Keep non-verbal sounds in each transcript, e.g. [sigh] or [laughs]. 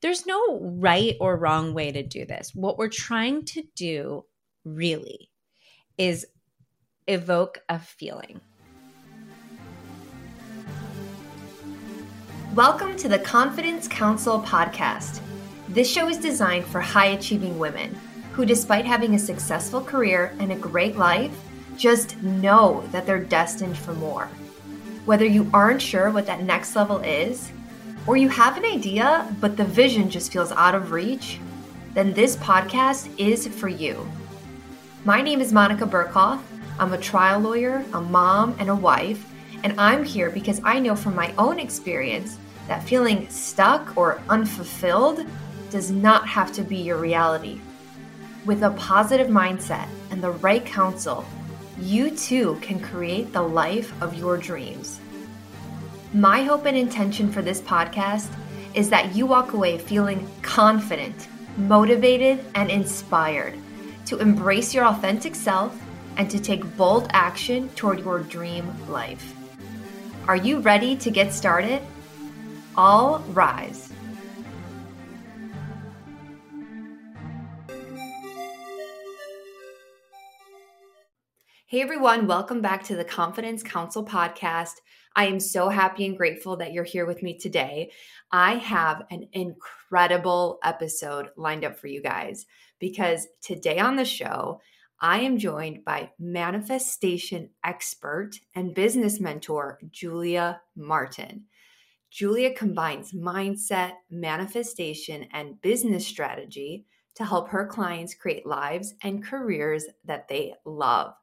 there's no right or wrong way to do this. What we're trying to do really is evoke a feeling. Welcome to the Confidence Council podcast. This show is designed for high achieving women who, despite having a successful career and a great life, just know that they're destined for more. Whether you aren't sure what that next level is, or you have an idea but the vision just feels out of reach, then this podcast is for you. My name is Monica Burkhoff. I'm a trial lawyer, a mom, and a wife, and I'm here because I know from my own experience that feeling stuck or unfulfilled does not have to be your reality. With a positive mindset and the right counsel, you too can create the life of your dreams. My hope and intention for this podcast is that you walk away feeling confident, motivated, and inspired to embrace your authentic self and to take bold action toward your dream life. Are you ready to get started? All rise. Hey everyone, welcome back to the Confidence Council podcast. I am so happy and grateful that you're here with me today. I have an incredible episode lined up for you guys because today on the show, I am joined by manifestation expert and business mentor, Julia Martin. Julia combines mindset, manifestation, and business strategy to help her clients create lives and careers that they love.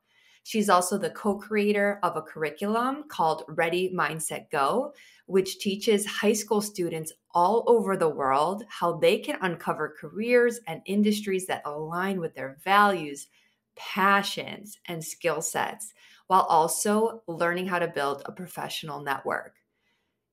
She's also the co creator of a curriculum called Ready Mindset Go, which teaches high school students all over the world how they can uncover careers and industries that align with their values, passions, and skill sets, while also learning how to build a professional network.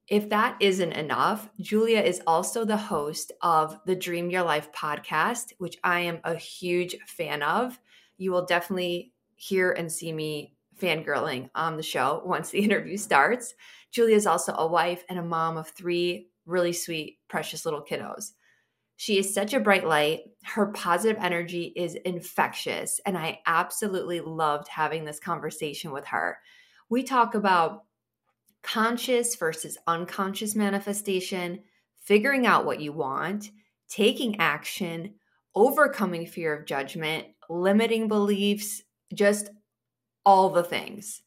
If that isn't enough, Julia is also the host of the Dream Your Life podcast, which I am a huge fan of. You will definitely hear and see me fangirling on the show [laughs] once the interview starts. Julia is also a wife and a mom of three really sweet, precious little kiddos. She is such a bright light. Her positive energy is infectious, and I absolutely loved having this conversation with her. We talk about conscious versus unconscious manifestation, figuring out what you want, taking action, overcoming fear of judgment, limiting beliefs, just all the things.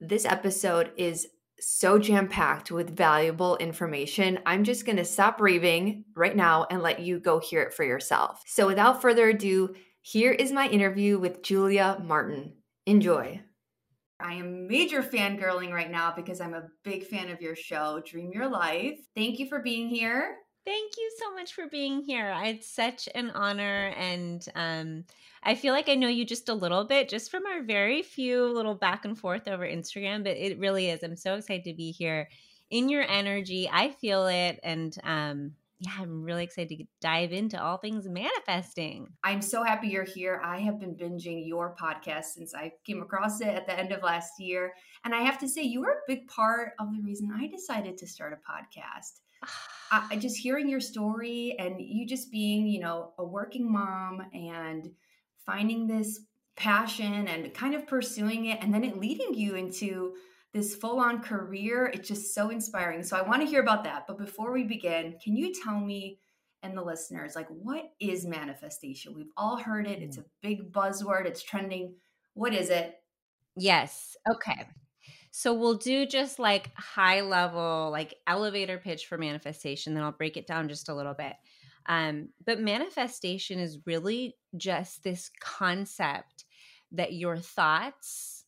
This episode is so jam packed with valuable information. I'm just going to stop raving right now and let you go hear it for yourself. So, without further ado, here is my interview with Julia Martin. Enjoy. I am major fangirling right now because I'm a big fan of your show, Dream Your Life. Thank you for being here. Thank you so much for being here. It's such an honor and um I feel like I know you just a little bit, just from our very few little back and forth over Instagram, but it really is. I'm so excited to be here in your energy. I feel it. And um, yeah, I'm really excited to dive into all things manifesting. I'm so happy you're here. I have been binging your podcast since I came across it at the end of last year. And I have to say, you were a big part of the reason I decided to start a podcast. [sighs] I, just hearing your story and you just being, you know, a working mom and finding this passion and kind of pursuing it and then it leading you into this full on career. It's just so inspiring. So I want to hear about that. But before we begin, can you tell me and the listeners, like, what is manifestation? We've all heard it, it's mm. a big buzzword, it's trending. What is it? Yes. Okay. So we'll do just like high level, like elevator pitch for manifestation, then I'll break it down just a little bit. Um, but manifestation is really just this concept that your thoughts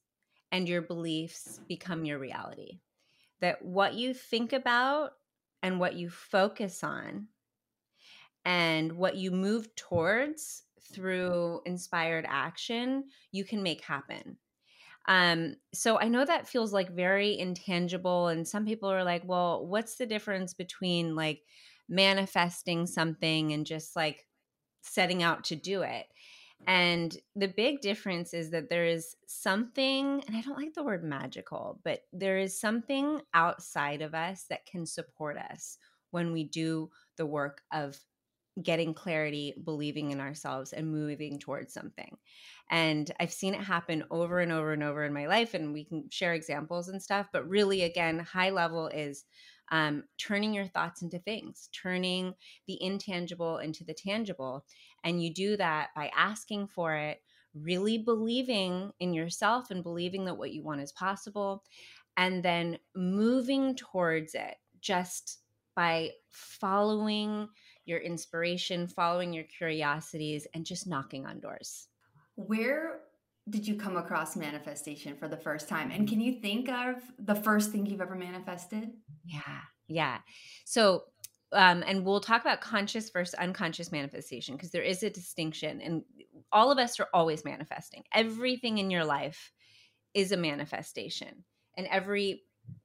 and your beliefs become your reality. That what you think about and what you focus on and what you move towards through inspired action, you can make happen. Um, so I know that feels like very intangible, and some people are like, well, what's the difference between like manifesting something and just like setting out to do it. And the big difference is that there is something, and I don't like the word magical, but there is something outside of us that can support us when we do the work of getting clarity, believing in ourselves, and moving towards something. And I've seen it happen over and over and over in my life, and we can share examples and stuff. But really, again, high level is um, turning your thoughts into things, turning the intangible into the tangible. And you do that by asking for it, really believing in yourself and believing that what you want is possible, and then moving towards it just by following your inspiration, following your curiosities, and just knocking on doors. Where did you come across manifestation for the first time? And can you think of the first thing you've ever manifested? Yeah, yeah. So, um, and we'll talk about conscious versus unconscious manifestation because there is a distinction, and all of us are always manifesting. Everything in your life is a manifestation, and every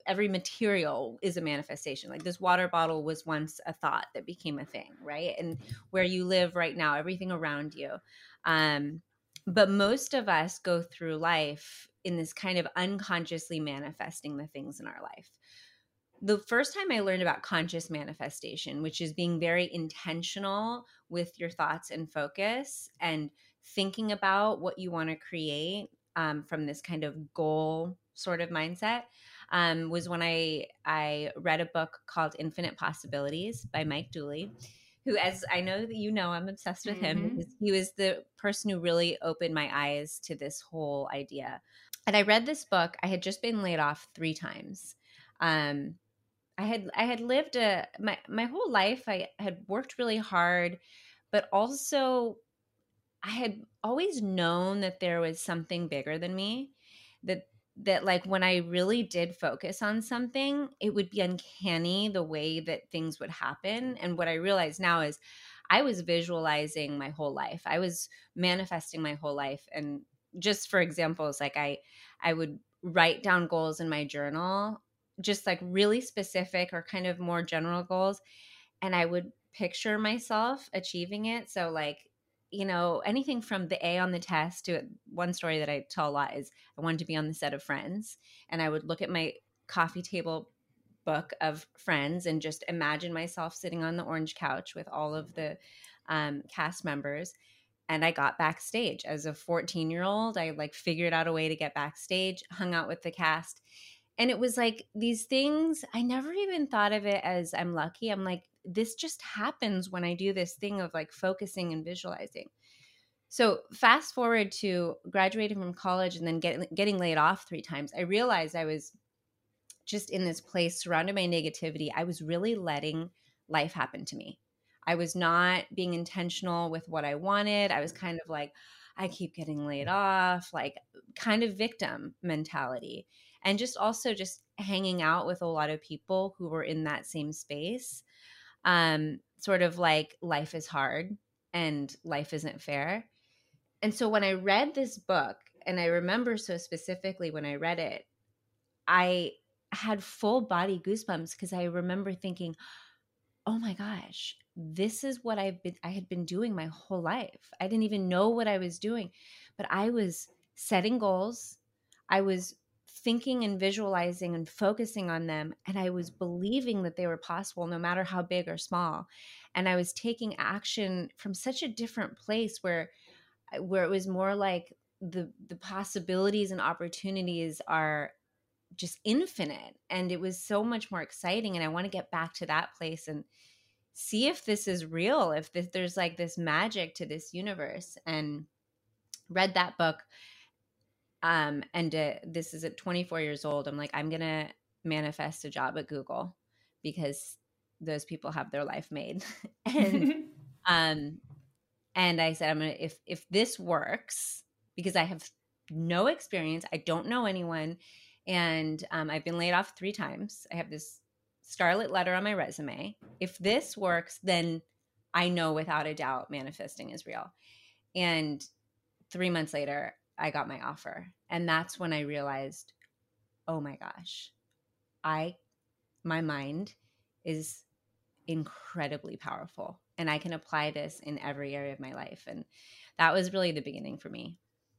every material is a manifestation like this water bottle was once a thought that became a thing right and where you live right now everything around you um but most of us go through life in this kind of unconsciously manifesting the things in our life. The first time I learned about conscious manifestation, which is being very intentional with your thoughts and focus and thinking about what you want to create um, from this kind of goal sort of mindset, um, was when I I read a book called Infinite Possibilities by Mike Dooley, who, as I know that you know, I'm obsessed with him mm-hmm. because he was the person who really opened my eyes to this whole idea. And I read this book. I had just been laid off three times. Um, I had I had lived a my my whole life. I had worked really hard, but also I had always known that there was something bigger than me. That that like when I really did focus on something, it would be uncanny the way that things would happen. And what I realize now is I was visualizing my whole life. I was manifesting my whole life. And just for examples, like I I would write down goals in my journal, just like really specific or kind of more general goals. And I would picture myself achieving it. So like you know, anything from the A on the test to one story that I tell a lot is I wanted to be on the set of Friends, and I would look at my coffee table book of Friends and just imagine myself sitting on the orange couch with all of the um, cast members. And I got backstage as a 14 year old. I like figured out a way to get backstage, hung out with the cast. And it was like these things, I never even thought of it as I'm lucky. I'm like, this just happens when I do this thing of like focusing and visualizing. So fast forward to graduating from college and then getting getting laid off three times. I realized I was just in this place surrounded by negativity. I was really letting life happen to me. I was not being intentional with what I wanted. I was mm-hmm. kind of like, I keep getting laid mm-hmm. off, like kind of victim mentality. And just also just hanging out with a lot of people who were in that same space um, sort of like life is hard and life isn't fair. And so when I read this book, and I remember so specifically when I read it, I had full body goosebumps because I remember thinking, oh my gosh, this is what I've been I had been doing my whole life. I didn't even know what I was doing, but I was setting goals. I was thinking and visualizing and focusing on them and i was believing that they were possible no matter how big or small. And i was taking action from such a different place where uh, where it was more like the the possibilities and opportunities are just infinite and it was so much more exciting and i want to get back to that place and see if this is real if this, there's like this magic to this universe and read that book um, and uh, this is at 24 years old. I'm like, I'm gonna manifest a job at Google because those people have their life made. [laughs] and [laughs] um, and I said, I'm gonna if if this works because I have no experience, I don't know anyone, and um, I've been laid off three times. I have this scarlet letter on my resume. If this works, then I know without a doubt manifesting is real. And three months later, I got my offer. And that's when I realized, oh my gosh, I, my mind is incredibly powerful and I can apply this in every area of my life. And that was really the beginning for me.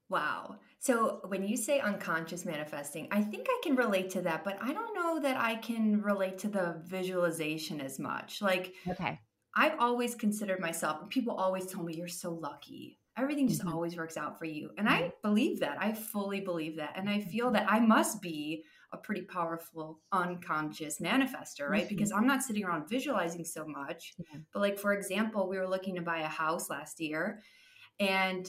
Wow. So when you say unconscious manifesting, I think I can relate to that, but I don't know that I can relate to the visualization as much. Like, okay. I've always considered myself, and people always tell me, you're so lucky. Everything just mm-hmm. always works out for you. And I believe that. I fully believe that. And I feel that I must be a pretty powerful unconscious manifester, right? Mm-hmm. Because I'm not sitting around visualizing so much. Yeah. But, like, for example, we were looking to buy a house last year, and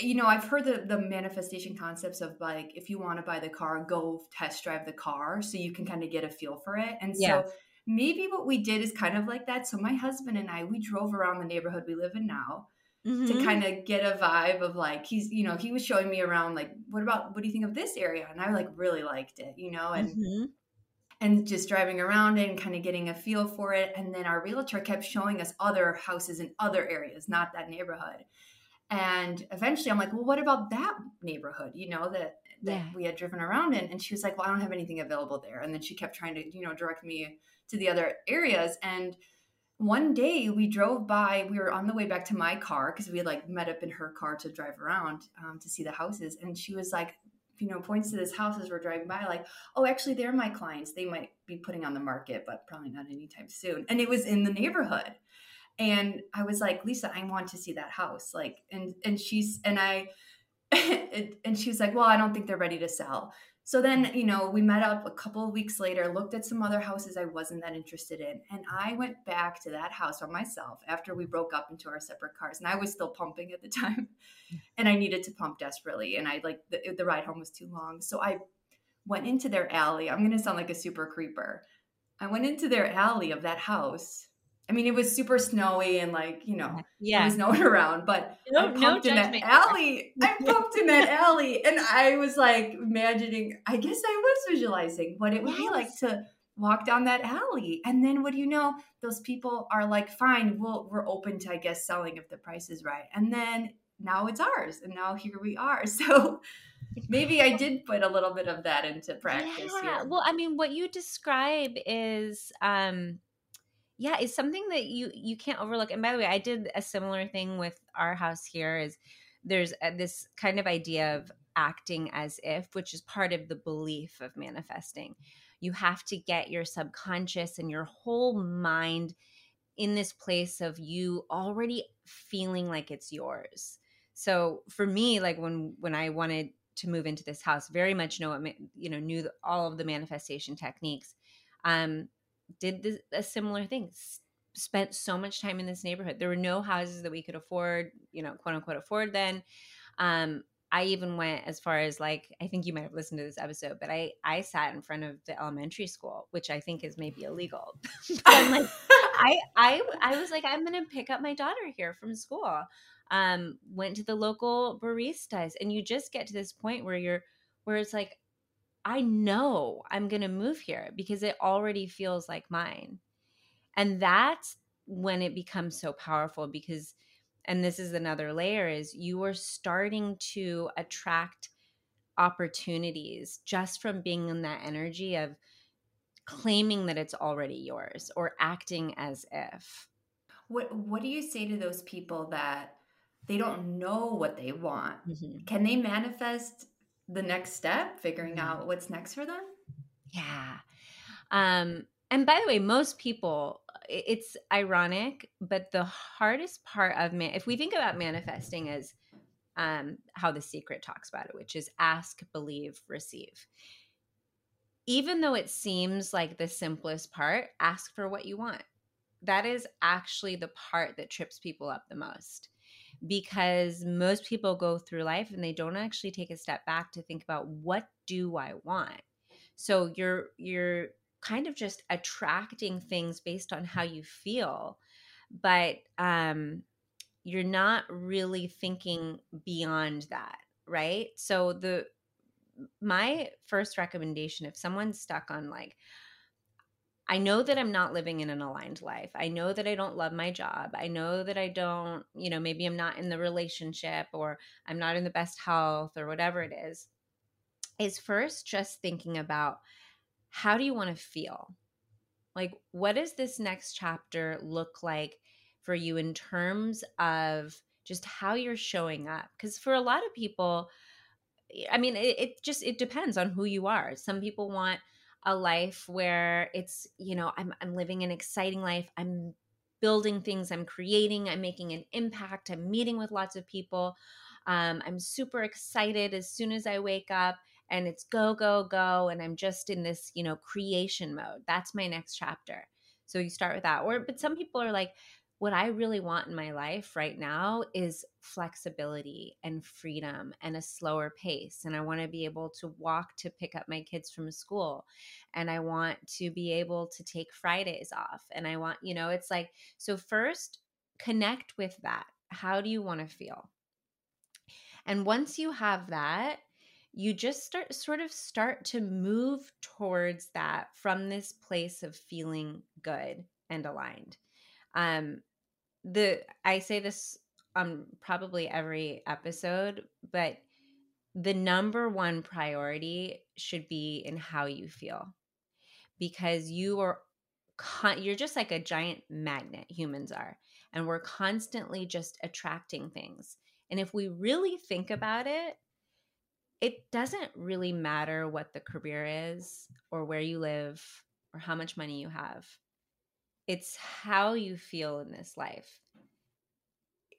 you know, I've heard the, the manifestation concepts of like, if you want to buy the car, go test drive the car so you can kind of get a feel for it. And so maybe what we did is kind of like that. So my husband and I, we drove around the neighborhood we live in now mm-hmm. to kind of get a vibe of like, he's, you know, he was showing me around like, what about, what do you think of this area? And I like really liked it, you know, and, mm-hmm. and just driving around it and kind of getting a feel for it. And then our realtor kept showing us other houses in other areas, not that neighborhood. And eventually I'm like, well, what about that neighborhood, you know, that, that yeah. we had driven around in? And she was like, well, I don't have anything available there. And then she kept trying to, you know, direct me to the other areas. And one day we drove by, we were on the way back to my car because we had like met up in her car to drive around um, to see the houses. And she was like, you know, points to this house as we're driving by, like, oh, actually, they're my clients. They might be putting on the market, but probably not anytime soon. And it was in the neighborhood. And I was like, Lisa, I want to see that house. Like, and and she's and I [laughs] and she was like, Well, I don't think they're ready to sell. So then, you know, we met up a couple of weeks later, looked at some other houses I wasn't that interested in. And I went back to that house by myself after we broke up into our separate cars. And I was still pumping at the [laughs] time. And I needed to pump desperately. And I like the, the ride home was too long. So I went into their alley. I'm going to sound like a super creeper. I went into their alley of that house I mean, it was super snowy and like, you know, yeah. there was no one around, but no, I pumped no in that alley. [laughs] I pumped in that alley and I was like imagining, I guess I was visualizing what it would yes. be like to walk down that alley. And then what do you know? Those people are like, fine, we'll, we're open to, I guess, selling if the price is right. And then now it's ours. And now here we are. [laughs] So maybe I did put a little bit of that into practice. Yeah. Here. Well, I mean, what you describe is, um, yeah it's something that you you can't overlook and by the way i did a similar thing with our house here is there's a, this kind of idea of acting as if which is part of the belief of manifesting. You have to get your subconscious and your whole mind in this place of you already feeling like it's yours. So for me like when when i wanted to move into this house very much know you know knew all of the manifestation techniques um did this, a similar thing spent so much time in this neighborhood. There were no houses that we could afford you know quote unquote afford then. Um i even went as far as like i think you might have listened to this episode but i i sat in front of the elementary school which i think is maybe illegal. [laughs] I'm like i [laughs] i i was like i'm gonna pick up my daughter here from school. Um went to the local baristas and you just get to this point where you're where it's like I know I'm going to move here because it already feels like mine. And that's when it becomes so powerful because and this is another layer is you are starting to attract opportunities just from being in that energy of claiming that it's already yours or acting as if. What what do you say to those people that they don't know what they want? Mm-hmm. Can they manifest the next step, figuring mm-hmm. out what's next for them? Yeah. Um, and by the way, most people, it's ironic, but the hardest part of man, if we think about manifesting as um, how the secret talks about it, which is ask, believe, receive. Even though it seems like the simplest part, ask for what you want. That is actually the part that trips people up the most because most people go through life and they don't actually take a step back to think about what do I want. So you're you're kind of just attracting things based on how you feel, but um you're not really thinking beyond that, right? So the my first recommendation if someone's stuck on like I know that I'm not living in an aligned life. I know that I don't love my job. I know that I don't, you know, maybe I'm not in the relationship or I'm not in the best health or whatever it is. Is first just thinking about how do you want to feel? Like, what does this next chapter look like for you in terms of just how you're showing up? Because for a lot of people, I mean, it, it just it depends on who you are. Some people want a life where it's you know I'm I'm living an exciting life. I'm building things, I'm creating, I'm making an impact, I'm meeting with lots of people. Um, I'm super excited as soon as I wake up and it's go, go, go. And I'm just in this, you know, creation mode. That's my next chapter. So you start with that. Or, but some people are like, what I really want in my life right now is flexibility and freedom and a slower pace. And I want to be able to walk to pick up my kids from school. And I want to be able to take Fridays off. And I want, you know, it's like, so first connect with that. How do you want to feel? And once you have that, you just start sort of start to move towards that from this place of feeling good and aligned. Um, the I say this on probably every episode, but the number one priority should be in how you feel because you are you're just like a giant magnet humans are and we're constantly just attracting things. And if we really think about it it doesn't really matter what the career is or where you live or how much money you have it's how you feel in this life.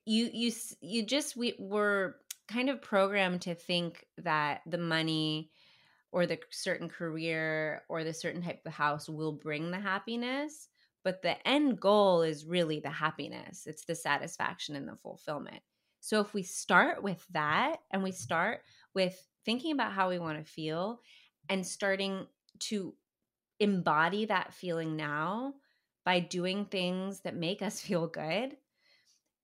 You you you just we were kind of programmed to think that the money or the certain career or the certain type of house will bring the happiness but the end goal is really the happiness. It's the satisfaction and the fulfillment. So if we start with that and we start with thinking about how we want to feel and starting to embody that feeling now by doing things that make us [laughs] feel good,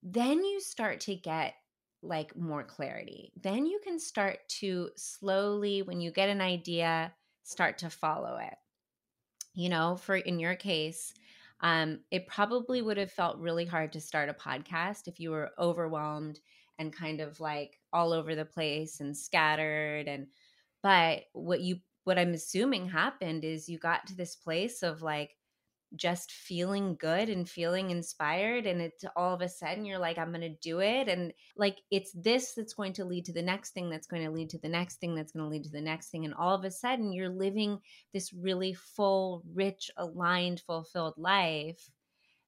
then you start to get like more clarity. Then you can start to slowly, when you get an idea, start to follow it. You know, for in your case, um, it probably would have felt really hard to start a podcast if you were overwhelmed and kind of like all over the place and scattered and but what you what i'm assuming happened is you got to this place of like just feeling good and feeling inspired and it's all of a sudden you're like i'm going to do it and like it's this that's going to lead to the next thing that's going to lead to the next thing that's going to lead to the next thing and all of a sudden you're living this really full rich aligned fulfilled life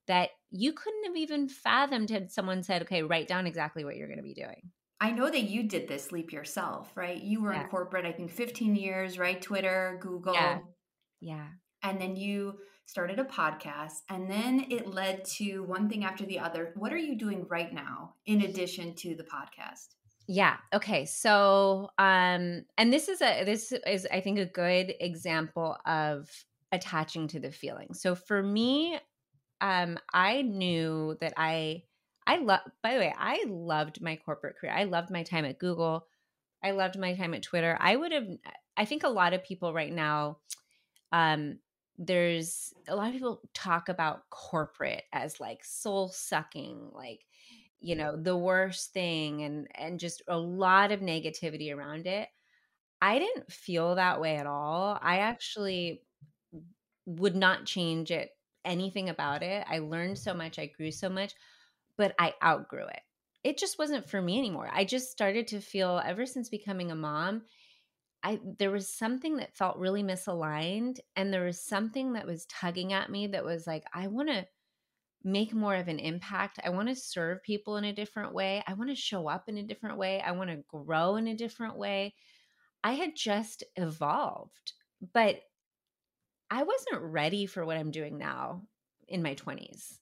that you couldn't have even fathomed had someone said okay write down exactly what you're going to be doing I know that you did this leap yourself, right? You were yeah. in corporate, I think 15 years, right? Twitter, Google. Yeah. Yeah. And then you started a podcast, and then it led to one thing after the other. What are you doing right now in addition to the podcast? Yeah. Okay. So, um, and this is a this is I think a good example of attaching to the feeling. So for me, um, I knew that I I love. By the way, I loved my corporate career. I loved my time at Google. I loved my time at Twitter. I would have. I think a lot of people right now um there's a lot of people talk about corporate as like soul sucking like you know the worst thing and and just a lot of negativity around it. I didn't feel that way at all. I actually would not change it anything about it. I learned so much i grew so much but i outgrew it. It just wasn't for me anymore. I just started to feel ever since becoming a mom I there was something that felt really misaligned and there was something that was tugging at me that was like I want to make more of an impact. I want to serve people in a different way. I want to show up in a different way. I want to grow in a different way. I had just evolved, but I wasn't ready for what I'm doing now in my 20s.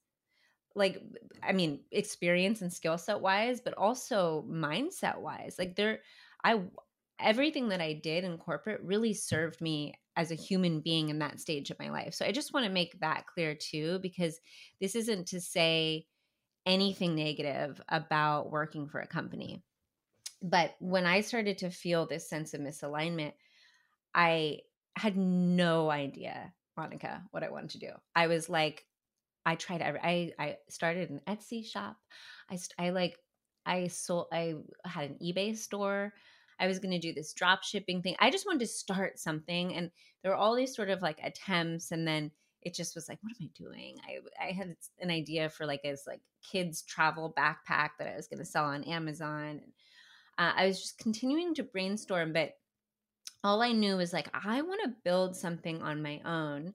Like I mean, experience and skill set wise, but also mindset wise. Like there I everything that I did in corporate really served me as a human being in that stage of my life. So I just want to make that clear too, because this isn't to say anything negative about working for a company. But when I started to feel this sense of misalignment, I had no idea, Monica, what I wanted to do. I was like, I tried. I I started an Etsy shop. I I like I sold. I had an eBay store. I was going to do this drop shipping thing. I just wanted to start something. And there were all these sort of like attempts. And then it just was like, what am I doing? I, I had an idea for like a like kids travel backpack that I was going to sell on Amazon. And uh, I was just continuing to brainstorm, but all I knew was like, I want to build something on my own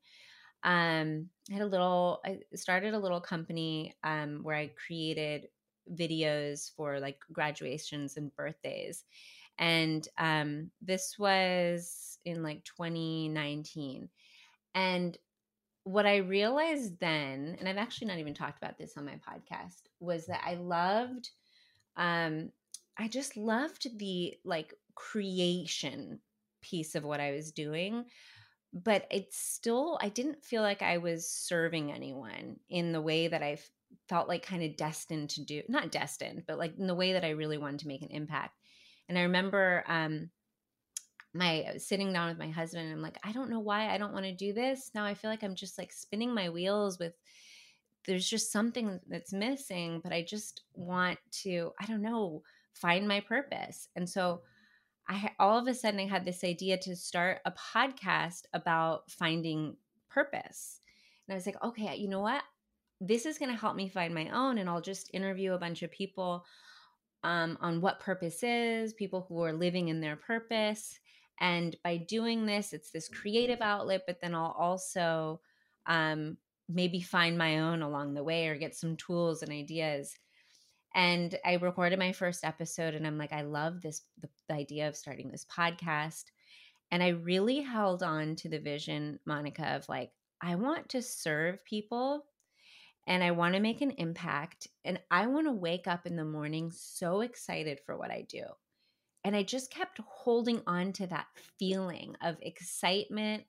um, I had a little, I started a little company um, where I created videos for like graduations and birthdays. And um, this was in like 2019. And what I realized then, and I've actually not even talked about this on my podcast, was that I loved, um, I just loved the like creation piece of what I was doing. But it's still, I didn't feel like I was serving anyone in the way that I felt like kind of destined to do, not destined, but like in the way that I really wanted to make an impact. And I remember um, my uh, sitting down with my husband and I'm like, I don't know why I don't want to do this. Now I feel like I'm just like spinning my wheels with there's just something that's missing, but I just want to, I don't know, find my purpose. And so I all of a sudden I had this idea to start a podcast about finding purpose. And I was like, okay, you know what? This is going to help me find my own and I'll just interview a bunch of people um, on what purpose is, people who are living in their purpose and by doing this, it's this creative outlet, but then I'll also um, maybe find my own along the way or get some tools and ideas. And I recorded my first episode, and I'm like, I love this the, the idea of starting this podcast. And I really held on to the vision, Monica, of like, I want to serve people and I want to make an impact. And I want to wake up in the morning so excited for what I do. And I just kept holding on to that feeling of excitement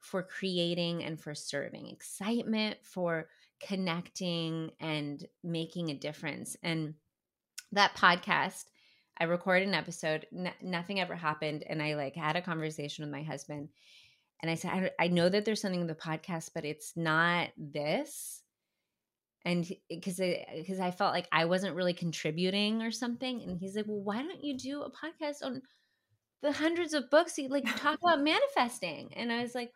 for creating and for serving, excitement for connecting and making a difference. And that podcast, I recorded an episode, n- nothing ever happened. And I like had a conversation with my husband. And I said, I, I know that there's something in the podcast, but it's not this and because because I felt like I wasn't really contributing or something, and he's like, "Well, why don't you do a podcast on the hundreds of books you like talk [laughs] about manifesting?" And I was like,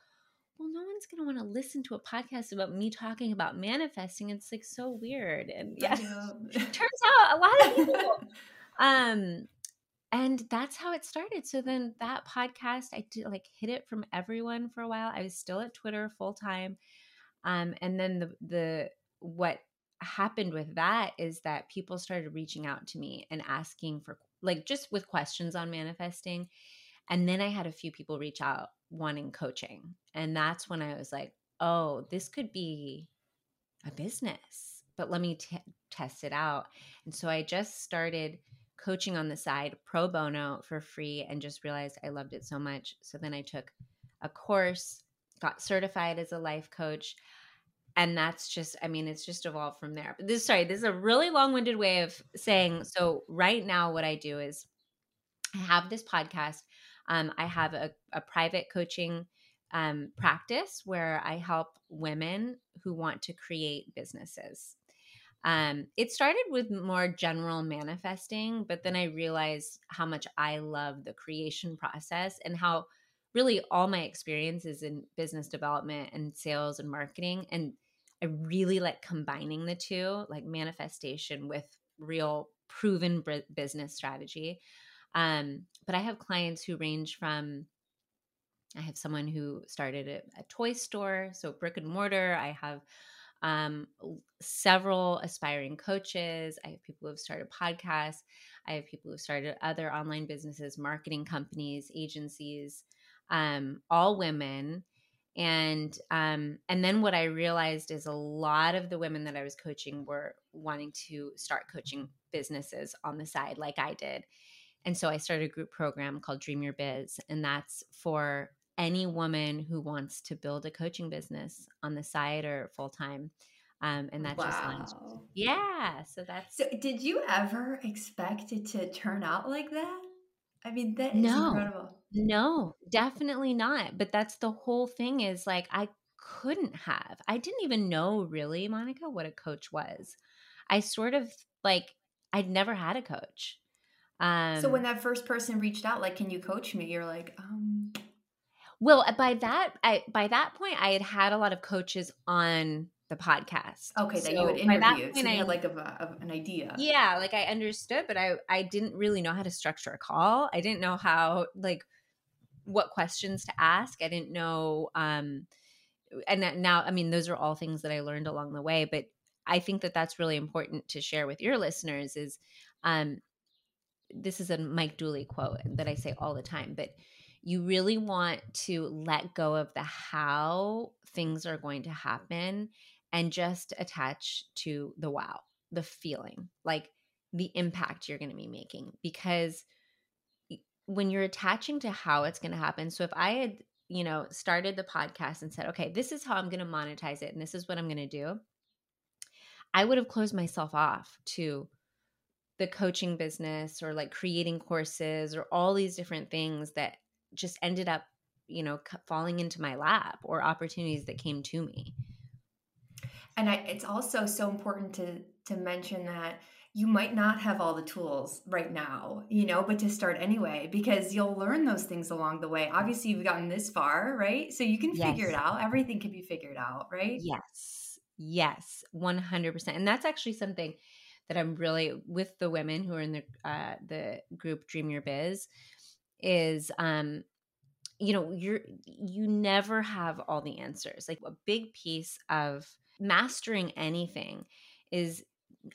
"Well, no one's gonna want to listen to a podcast about me talking about manifesting. It's like so weird." And yeah, [laughs] turns out a lot of people. [laughs] um, and that's how it started. So then that podcast, I did like hit it from everyone for a while. I was still at Twitter full time. Um, and then the the what happened with that is that people started reaching out to me and asking for like just with questions on manifesting and then i had a few people reach out wanting coaching and that's when i was like oh this could be a business but let me t- test it out. And so i just started coaching on the side pro bono for free and just realized i loved it so much. So then i took a course got certified as a life coach and that's just i mean it's just evolved from there. But this sorry this is a really long-winded way of saying so right now what i do is i have this podcast um, i have a, a private coaching um, practice where i help women who want to create businesses. Um, it started with more general manifesting but then i realized how much i love the creation process and how really all my experiences in business development and sales and marketing and i really like combining the two like manifestation with real proven business strategy um, but i have clients who range from i have someone who started a, a toy store so brick and mortar i have um, several aspiring coaches. I have people who have started podcasts. I have people who have started other online businesses, marketing companies, agencies um, all women and um, and then what i realized is a lot of the women that i was coaching were wanting to start coaching businesses on the side like i did and so i started a group program called dream your biz and that's for any woman who wants to build a coaching business on the side or full time um, and that wow. just launched. Yeah, so that's. So, did you ever expect it to turn out like that? I mean, that is no. incredible. No, definitely not. But that's the whole thing is like I couldn't have. I didn't even know really, Monica, what a coach was. I sort of like I'd never had a coach. Um, so when that first person reached out, like, "Can you coach me?" You're like, um. Well, by that, I by that point, I had had a lot of coaches on the podcast. Okay, so that you had interviewed. So you I, had like a, a, an idea. Yeah, like I understood, but I I didn't really know how to structure a call. I didn't know how like what questions to ask. I didn't know um and now i mean those are all things that i learned along the way but i think that that's really important to share with your listeners is um this is a mike dooley quote that i say all the time but you really want to let go of the how things are going to happen and just attach to the wow the feeling like the impact you're going to be making because when you're attaching to how it's going to happen so if i had you know, started the podcast and said, okay, this is how I'm going to monetize it and this is what I'm going to do, I would have closed myself off to the coaching business or like creating courses or all these different things that just ended up, you know, falling into my lap or opportunities that came to me. And I, it's also so important to to mention that you might not have all the tools right now, you know, but to start anyway, because you'll learn those things along the way. Obviously, you've gotten this far, right? So you can yes. figure it out. Everything can be figured out, right? Yes. Yes. 100%. And that's actually something that I'm really with the women who are in the uh, the group Dream Your Biz is um you know you're you never have all the answers like a big piece of mastering anything is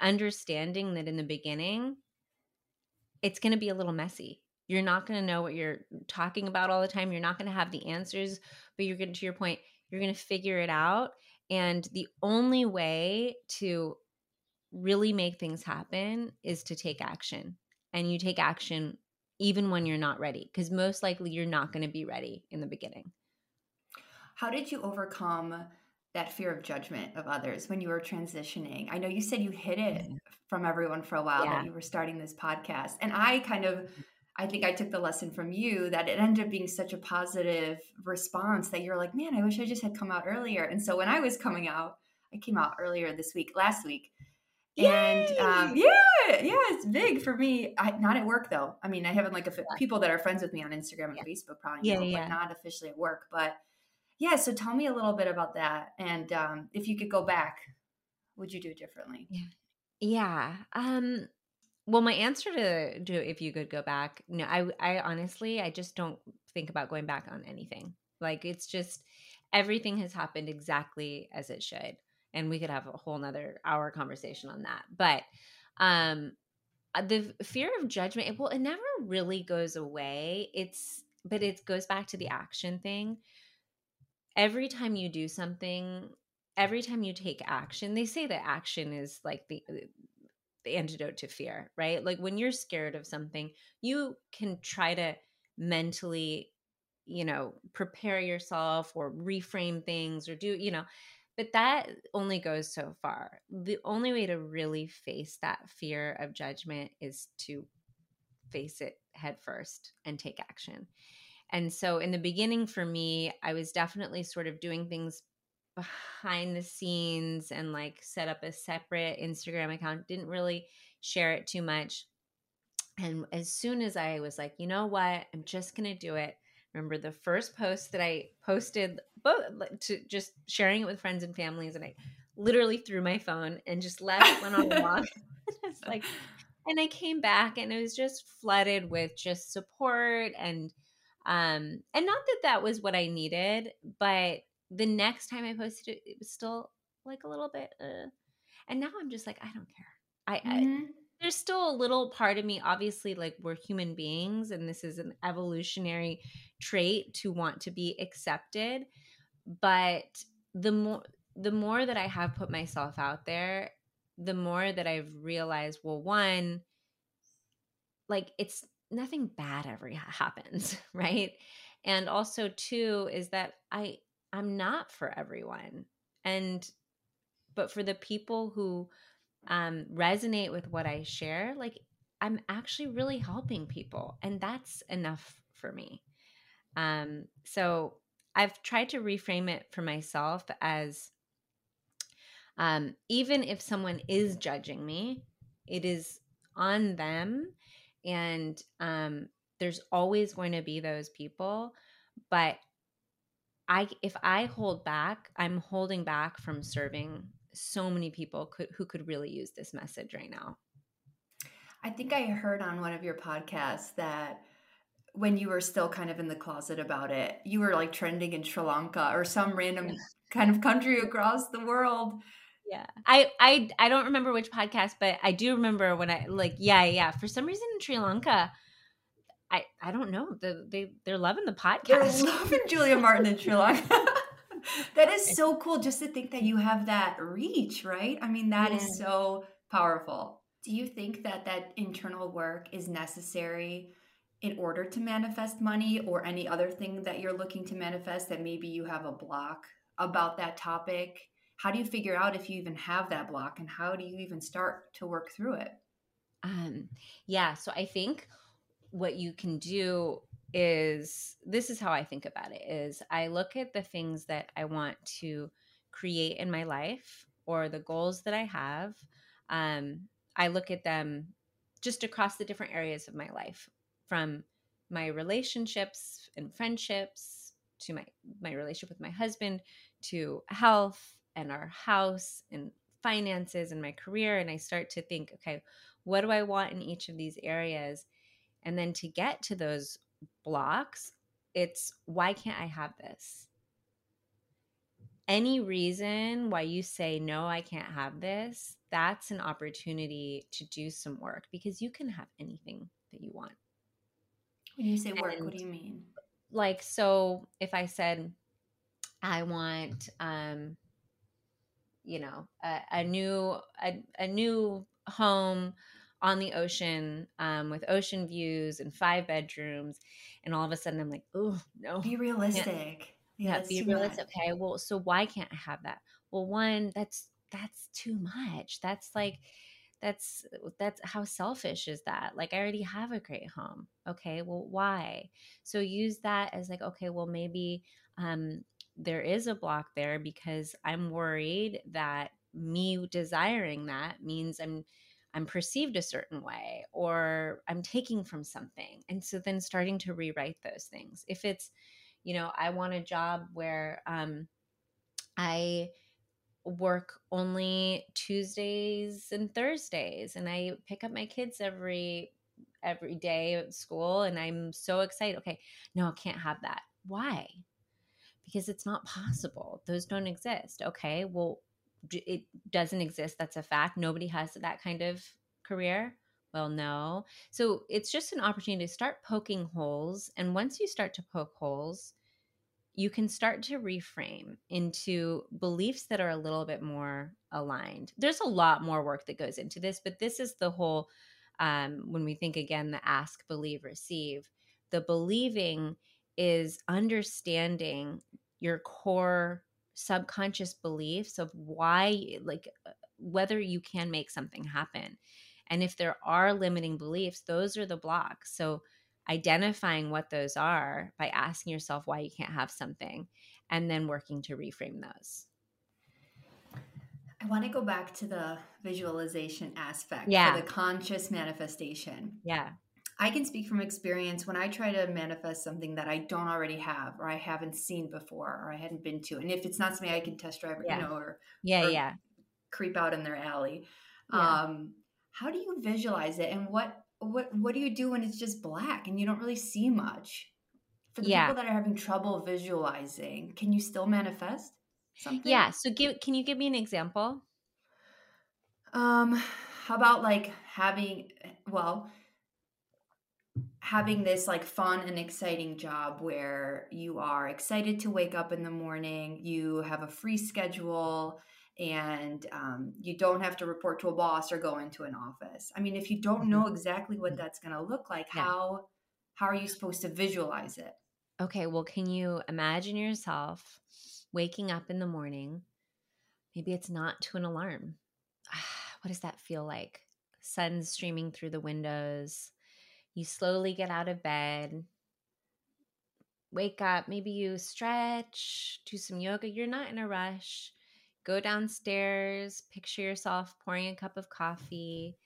understanding that in the beginning, it's going to be a little messy. You're not going to know what you're talking about all the time. You're not going to have the answers, but you're going to, to your point, you're going to figure it out. And the only way to really make things happen is to take action. And you take action even when you're not ready, because most likely you're not going to be ready in the beginning. How did you overcome that fear of judgment of others when you were transitioning? I know you said you hid it mm-hmm. from everyone for a while yeah. that you were starting this podcast. And I kind of. I think I took the lesson from you that it ended up being such a positive response that you're like, man, I wish I just had come out earlier. And so when I was coming out, I came out earlier this week, last week. Yay! And um, yeah, yeah, it's big for me. I, not at work though. I mean, I have like a, people that are friends with me on Instagram and yeah. Facebook probably, yeah, know, yeah. but not officially at work. But yeah so tell me a little bit about that and um, if you could go back would you do differently? Yeah. Yeah um well my answer to do if you could go back no i i honestly i just don't think about going back on anything. Like it's just everything has happened exactly as it should and we could have a whole nother hour conversation on that but um uh, the fear of judgment well it never really goes away. It's but it goes back to the action thing every time you do something, every time you take action, they say that action is like the uh, the antidote to fear, right? Like when you're scared of something, you can try to mentally, you know, prepare yourself or reframe things or do, you know, but that only goes so far. The only way to really face that fear of judgment is to face it head first and take action. And so in the beginning for me, I was definitely sort of doing things behind the scenes and like set up a separate Instagram account, didn't really share it too much. And as soon as I was like, you know what, I'm just going to do it. Remember the first post that I posted, both to just sharing it with friends and families, and I literally threw my phone and just left, went on a [laughs] walk. [laughs] it's like, and I came back and it was just flooded with just support and um, and not that that was what I needed, but the next time I posted it, it was still like a little bit, uh, and now I'm just like, I don't care. I, mm-hmm. I there's still a little part of me, obviously, like we're human beings, and this is an evolutionary trait to want to be accepted. But the more the more that I have put myself out there, the more that I've realized, well, one, like it's nothing bad ever happens, [laughs] right? And also too is that I I'm not for everyone. And but for the people who um resonate with what I share, like I'm actually really helping people and that's enough for me. Um so I've tried to reframe it for myself as um, even if someone is judging me, it is on them and um, there's always going to be those people but i if i hold back i'm holding back from serving so many people could, who could really use this message right now i think i heard on one of your podcasts that when you were still kind of in the closet about it you were like trending in sri lanka or some random kind of country across the world. Yeah. I I I don't remember which podcast, but I do remember when I like yeah, yeah. For some reason in Sri Lanka, I I don't know. The, they they're loving the podcast. They're loving Julia Martin in Sri Lanka. [laughs] [laughs] that is so cool just to think that you have that reach, right? I mean, that yeah. is so powerful. Do you think that that internal work is necessary in order to manifest money or any other thing that you're looking to manifest that maybe you have a block about that topic? How do you figure out if you even have that block and how do you even start to work through it? Um, yeah, so I think what you can do is this is how I think about it is I look at the things that I want to create in my life or the goals that I have. Um, I look at them just across the different areas of my life from my relationships and friendships to my my relationship with my husband to health and our house and finances and my career and I start to think okay what do I want in each of these areas and then to get to those blocks, it's why can't I have this? Any reason why you say, no, I can't have this, that's an opportunity to do some work because you can have anything that you want. When you say work, and what do you mean? Like, so if I said, I want, um, you know, a, a new, a, a new home on the ocean um, with ocean views and five bedrooms. And all of a sudden I'm like, oh, no. Be realistic. Yeah, yeah be realistic. Okay. Well, so why can't I have that? Well, one, that's that's too much. That's like that's that's how selfish is that like i already have a great home okay well why so use that as like okay well maybe um there is a block there because i'm worried that me desiring that means i'm I'm perceived a certain way or I'm taking from something. And so then starting to rewrite those things. If it's, you know, I want a job where um, I work only Tuesdays and Thursdays and I pick up my kids every every day at school and I'm so excited. Okay, no, I can't have that. Why? Because it's not possible. Those don't exist. Okay, well, it doesn't exist. That's a fact. Nobody has that kind of career. Well, no. So it's just an opportunity to start poking holes. And once you start to poke holes, you can start to reframe into beliefs that are a little bit more aligned. There's a lot more work that goes into this, but this is the whole um, when we think again the ask, believe, receive. The believing is understanding your core subconscious beliefs of why like uh, whether you can make something happen and if there are limiting beliefs those are the blocks so identifying what those are by asking yourself why you can't have something and then working to reframe those I want to go back to the visualization aspect yeah. for the conscious manifestation. Yeah. I can speak from experience when I try to manifest something that I don't already have or I haven't seen before or I hadn't been to. And if it's not something I can test drive, yeah. you know, or yeah, or yeah, creep out in their alley. Yeah. Um, how do you visualize it, and what what what do you do when it's just black and you don't really see much? For the yeah. people that are having trouble visualizing, can you still manifest something? Yeah. So give can you give me an example? Um, how about like having well having this like fun and exciting job where you are excited to wake up in the morning, you have a free schedule, and um, you don't have to report to a boss or go into an office. I mean, if you don't know mm-hmm. exactly what that's going to look like, yeah. how how are you supposed to visualize it? Okay, well, can you imagine yourself waking up in the morning? Maybe it's not to an alarm. [sighs] What does that feel like? Sun streaming through the windows you slowly get out of bed, wake up, maybe you stretch, do some yoga. You're not in a rush. Go downstairs, picture yourself pouring a cup of coffee,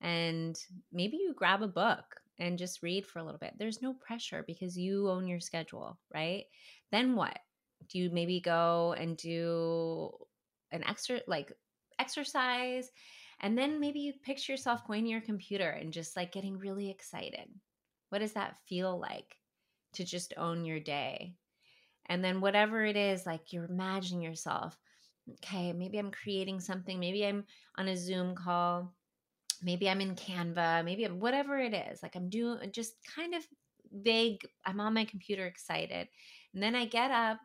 and maybe you grab a book and just read for a little bit. There's no pressure because you own your schedule, right? Then what? Do you maybe go and do an extra like exercise and then maybe you picture yourself going to your computer and just like getting really excited. What does that feel like to just own your day? And then whatever it is, like you're imagining yourself, okay, maybe I'm creating something, maybe I'm on a Zoom call, maybe I'm in Canva, maybe I'm whatever it is. Like I'm doing just kind of vague, I'm on my computer excited. And then I get up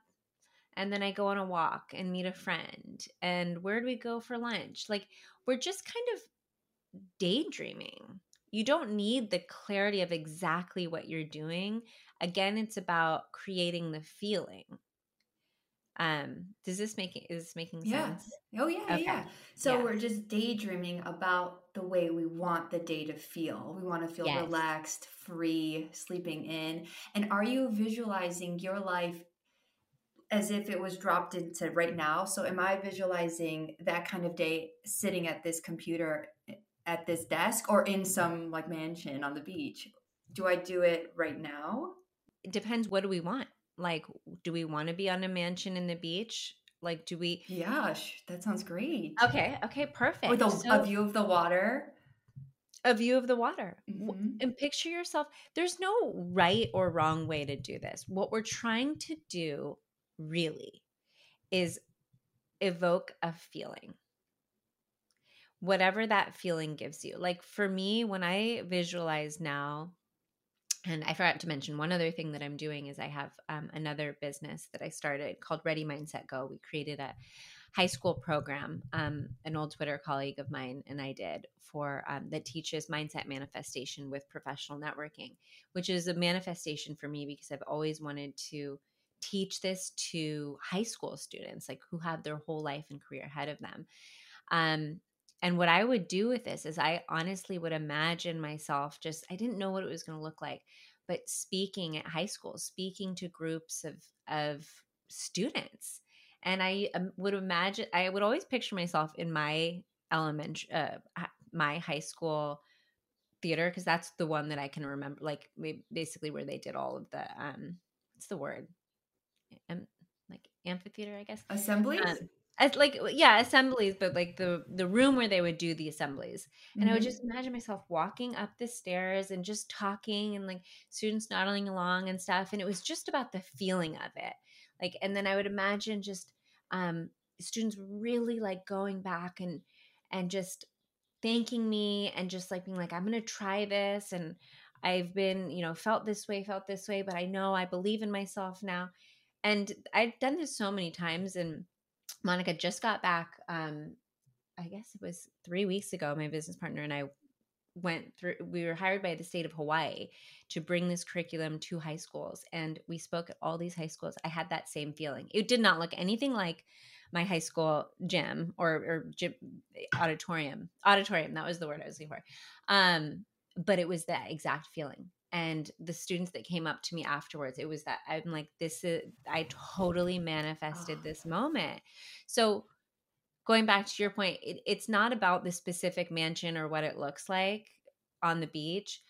and then I go on a walk and meet a friend. And where do we go for lunch? Like we're just kind of daydreaming. You don't need the clarity of exactly what you're doing. Again, it's about creating the feeling. Um, does this make is this making yeah. sense? Oh yeah, okay. yeah. So yeah. we're just daydreaming about the way we want the day to feel. We want to feel yes. relaxed, free, sleeping in. And are you visualizing your life as if it was dropped into right now? So am I visualizing that kind of day sitting at this computer eh, at this desk or in some like mansion on the beach? Do I do it right now? It depends what do we want? like do we want to be on a mansion in the beach like do we yeah that sounds great okay okay perfect with a, so, a view of the water a view of the water mm-hmm. and picture yourself there's no right or wrong way to do this what we're trying to do really is evoke a feeling whatever that feeling gives you like for me when i visualize now and I forgot to mention one other thing that I'm doing is I have um, another business that I started called Ready Mindset Go. We created a high school program, um, an old Twitter colleague of mine and I did for um, that teaches mindset manifestation with professional networking, which is a manifestation for me because I've always wanted to teach this to high school students, like who have their whole life and career ahead of them. Um, and what I would do with this is I honestly would imagine myself just, I didn't know what it was going to look like, but speaking at high school, speaking to groups of, of students. And I um, would imagine, I would always picture myself in my elementary, uh, my high school theater, because that's the one that I can remember, like basically where they did all of the, um, what's the word? Um, like amphitheater, I guess. Assemblies? Um, as like yeah assemblies but like the the room where they would do the assemblies and mm-hmm. i would mm-hmm. just imagine myself walking up the stairs and just talking and like students nodding along and stuff and it was just about the feeling of it like and then i would imagine just um students really like going back and and just thanking me and just like being like i'm gonna try this and i've been you know felt this way felt this way but i know i believe in myself now and i've done this so many times and Monica just got back. Um, I guess it was three weeks ago. My business partner and I went through. We were hired by the state of Hawaii to bring this curriculum to high schools, and we spoke at all these high schools. I had that same feeling. It did not look anything like my high school gym or, or gym auditorium. Auditorium. That was the word I was looking for. Um, but it was that exact feeling and the students that came up to me afterwards it was that i'm like this is i totally manifested oh. this moment. So going back to your point it, it's not about the specific mansion or what it looks like on the beach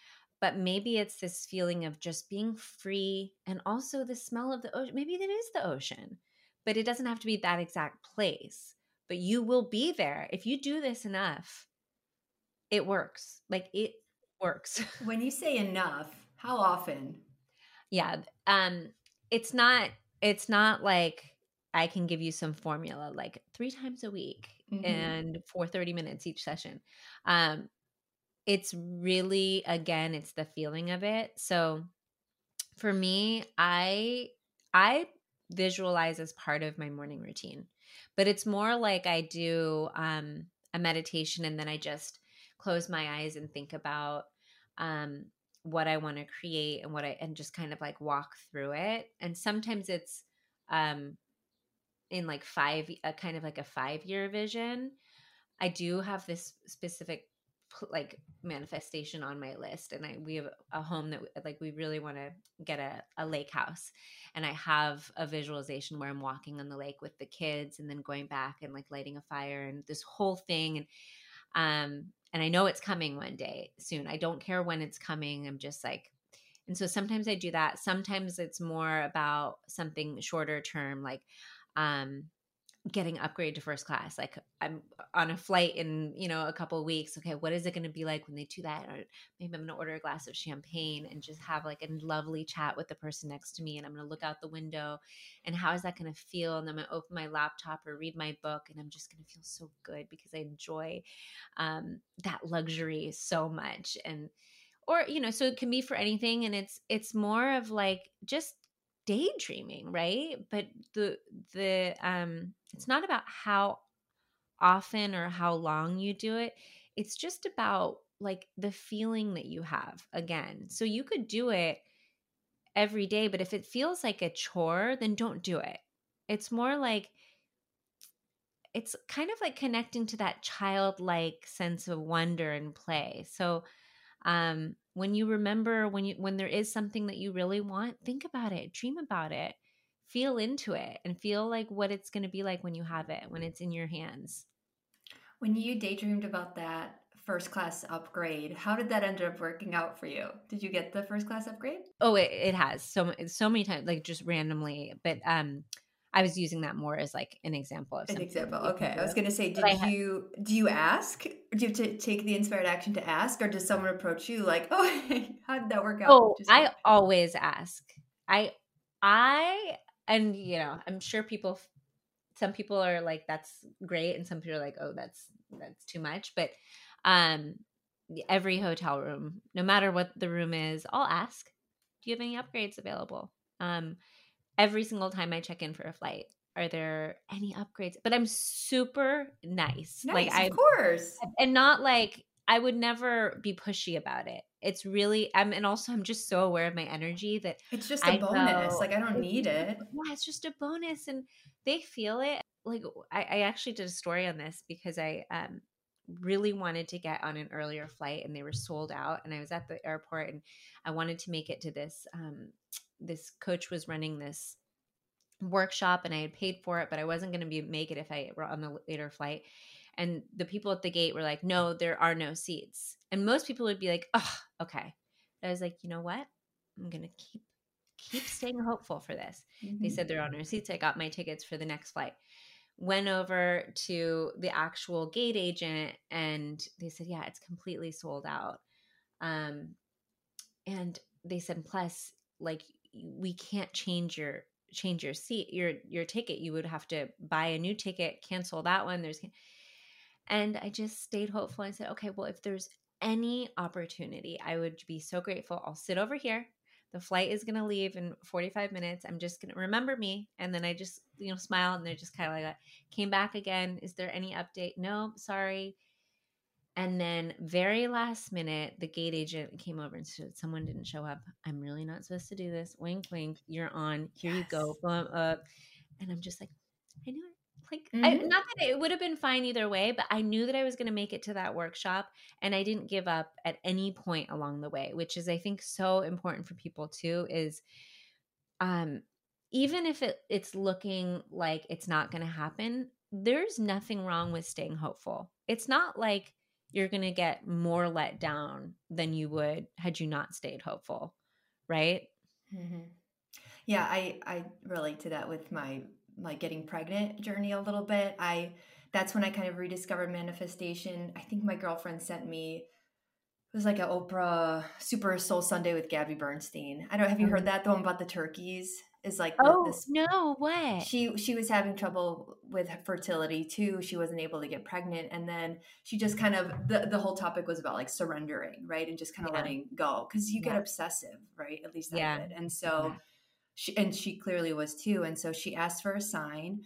but maybe it's this feeling of just being free and also the smell of the ocean maybe that is the ocean but it doesn't have to be that exact place but you will be there. If you do this enough it works. Like it works. [laughs] when you say enough, how often? Yeah, um it's not it's not like I can give you some formula like 3 times a week mm-hmm. and for 30 minutes each session. Um it's really again it's the feeling of it. So for me, I I visualize as part of my morning routine. But it's more like I do um a meditation and then I just close my eyes and think about um, what I want to create and what I and just kind of like walk through it. And sometimes it's um, in like five, a kind of like a five year vision. I do have this specific like manifestation on my list and I we have a home that like we really want to get a, a lake house and I have a visualization where I'm walking on the lake with the kids and then going back and like lighting a fire and this whole thing and um and I know it's coming one day soon. I don't care when it's coming. I'm just like, and so sometimes I do that. Sometimes it's more about something shorter term, like um, getting upgraded to first class like i'm on a flight in you know a couple weeks okay what is it going to be like when they do that? Or maybe i'm going to order a glass of champagne and just have like a lovely chat with the person next to me and i'm going to look out the window and how is that going to feel? And i'm going to open my laptop or read my book and i'm just going to feel so good because i enjoy um, that luxury so much. And or you know so it can be for anything and it's it's more of like just daydreaming right? But the the um it's not about how often or how long you do it. It's just about like the feeling that you have again. So you could do it every day but if it feels like a chore then don't do it. It's more like it's kind of like connecting to that childlike sense of wonder and play. So um when you remember when you when there is something that you really want think about it dream about it feel into it and feel like what it's going to be like when you have it when it's in your hands. When you daydreamed about that first class upgrade how did that end up working out for you? Did you get the first class upgrade? Oh it, it has so so many times like just randomly but um I was using that more as like an example of an example. Okay, I was going to say, did you do you ask? Do you have to take the inspired action to ask, or does someone approach you like, [laughs] oh, how did that work out? Oh, Just I like- always ask. I, I, and you know, I'm sure people, some people are like, that's great, and some people are like, oh, that's that's too much. But, um, every hotel room, no matter what the room is, I'll ask, do you have any upgrades available? Um every single time I check in for a flight. Are there any upgrades? But I'm super nice. nice like I, of course. And not like I would never be pushy about it. It's really I'm and also I'm just so aware of my energy that it's just a I bonus. like I don't need it. Yeah, it's just a bonus and they feel it. Like I, I actually did a story on this because I um really wanted to get on an earlier flight and they were sold out and I was at the airport and I wanted to make it to this um this coach was running this workshop and I had paid for it, but I wasn't going to be make it if I were on the later flight. And the people at the gate were like, "No, there are no seats." And most people would be like, "Oh, okay." But I was like, "You know what? I'm going to keep keep staying hopeful for this." Mm-hmm. They said there are no seats. I got my tickets for the next flight. Went over to the actual gate agent and they said, "Yeah, it's completely sold out." Um and they said plus like we can't change your change your seat your your ticket. You would have to buy a new ticket cancel that one. There's and i just stayed hopeful. And said okay well if there's any opportunity i would be so grateful. I'll sit over here the flight is going to leave in 45 minutes i'm just going to remember me and then i just you know smile and they're just kind of like came back again is there any update no sorry and then, very last minute, the gate agent came over and said, Someone didn't show up. I'm really not supposed to do this. Wink, wink. You're on. Here yes. you go. Boom, up. And I'm just like, I knew it. Like, mm-hmm. I, not that it would have been fine either way, but I knew that I was going to make it to that workshop and I didn't give up at any point along the way, which is, I think, so important for people too. Is, um, even if it, it's looking like it's not going to happen, there's nothing wrong with staying hopeful. It's not like you're going to get more let down than you would had you not stayed hopeful right mm-hmm. yeah i i relate to that with my my getting pregnant journey a little bit i that's when i kind of rediscovered manifestation i think my girlfriend sent me it was like an oprah super soul sunday with gabby bernstein i don't have you heard mm-hmm. that the one about the turkeys is like oh this, no what she she was having trouble with fertility too she wasn't able to get pregnant and then she just kind of the, the whole topic was about like surrendering right and just kind of yeah. letting go because you yeah. get obsessive right at least I yeah. did and so yeah. She and she clearly was too and so she asked for a sign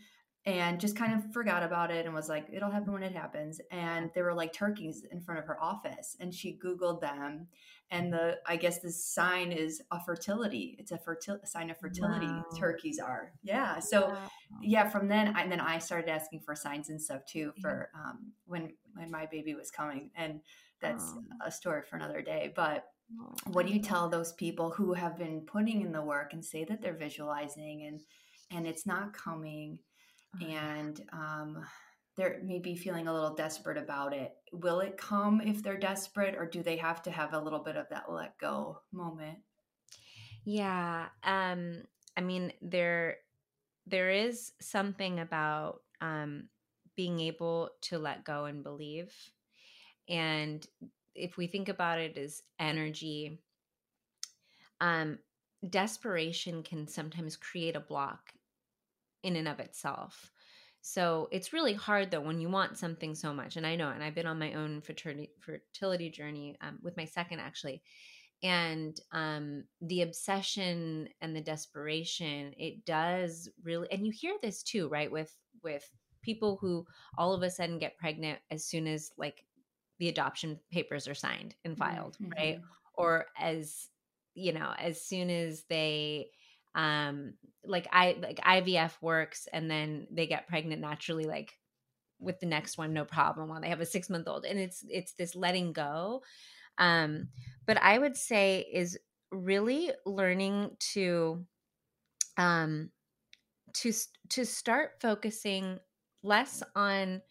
and just kind of forgot about it and was like it'll happen when it happens and there were like turkeys in front of her office and she googled them and the i guess the sign is a fertility it's a fertility sign of fertility wow. turkeys are yeah so wow. yeah from then I, and then i started asking for signs and stuff too for um, when when my baby was coming and that's a story for another day but what do you tell those people who have been putting in the work and say that they're visualizing and and it's not coming and um, they're maybe feeling a little desperate about it. Will it come if they're desperate, or do they have to have a little bit of that let go moment? Yeah, um, I mean there there is something about um, being able to let go and believe. And if we think about it as energy, um, desperation can sometimes create a block in and of itself. So it's really hard though when you want something so much. And I know, and I've been on my own fertility fertility journey um, with my second actually, and um, the obsession and the desperation it does really. And you hear this too, right? With with people who all of a sudden get pregnant as soon as like the adoption papers are signed and filed, mm-hmm. right? Or as you know, as soon as they um like i like ivf works and then they get pregnant naturally like with the next one no problem while they have a six month old and it's it's this letting go um but i would say is really learning to um to to start focusing less on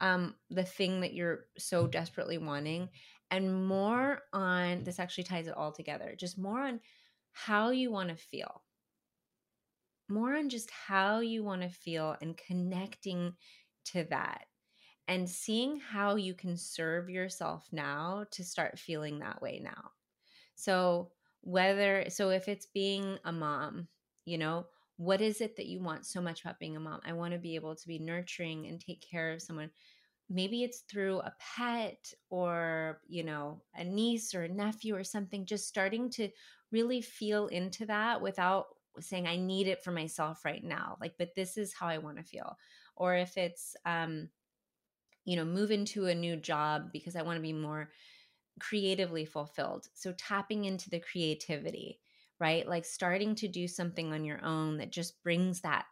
um the thing that you're so desperately wanting and more on this actually ties it all together just more on how you want to feel more on just how you want to feel and connecting to that and seeing how you can serve yourself now to start feeling that way now. So, whether, so if it's being a mom, you know, what is it that you want so much about being a mom? I want to be able to be nurturing and take care of someone. Maybe it's through a pet or, you know, a niece or a nephew or something, just starting to really feel into that without saying i need it for myself right now like but this is how i want to feel or if it's um you know move into a new job because i want to be more creatively fulfilled so tapping into the creativity right? Like starting to do something on your own that just brings that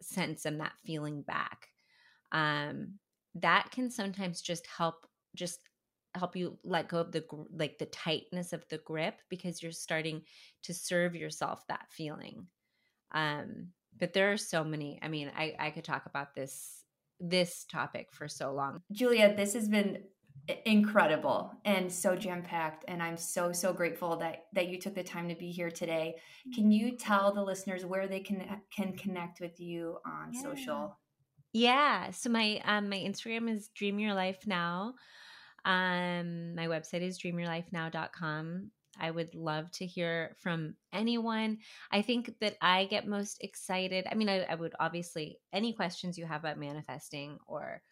sense and that feeling back um that can sometimes just help just help you let go of the like the tightness of the grip because you're starting to serve yourself that feeling um but there are so many i mean i i could talk about this this topic for so long. Julia this has been incredible and so jam packed and i'm so so grateful that that you took the time to be here today can you tell the listeners where they can can connect with you on yeah. social yeah so my um my instagram is dream your life now um, my website is dreamyourlifenow.com. I would love to hear from anyone. I think that I get most excited. I mean, I, I would obviously, any questions you have about manifesting or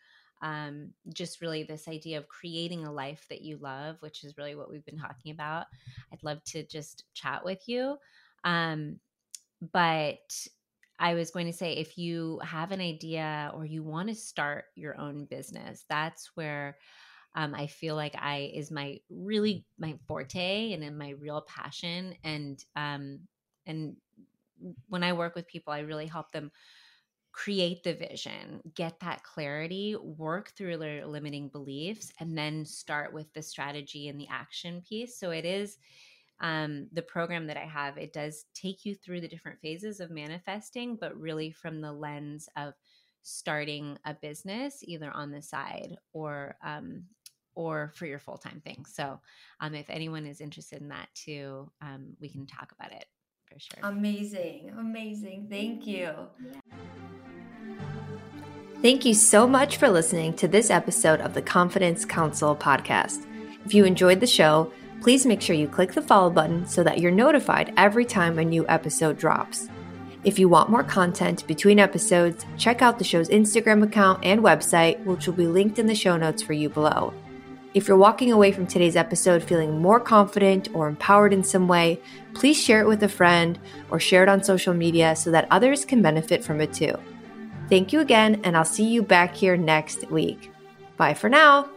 um, just really this idea of creating a life that you love, which is really what we've been talking about. I'd love to just chat with you. Um, but I was going to say if you have an idea or you want to start your own business, that's where um, i feel like i is my really my forte and in my real passion and um and when i work with people i really help them create the vision get that clarity work through their limiting beliefs and then start with the strategy and the action piece so it is um, the program that I have, it does take you through the different phases of manifesting, but really from the lens of starting a business either on the side or um, or for your full time thing. So, um, if anyone is interested in that too, um, we can talk about it for sure. Amazing. Amazing. Thank you. Thank you so much for listening to this episode of the Confidence Council podcast. If you enjoyed the show, please make sure you click the follow button so that you're notified every time a new episode drops. If you want more content between episodes, check out the show's Instagram account and website, which will be linked in the show notes for you below. If you're walking away from today's episode feeling more confident or empowered in some way, please share it with a friend or share it on social media so that others can benefit from it too. Thank you again, and I'll see you back here next week. Bye for now.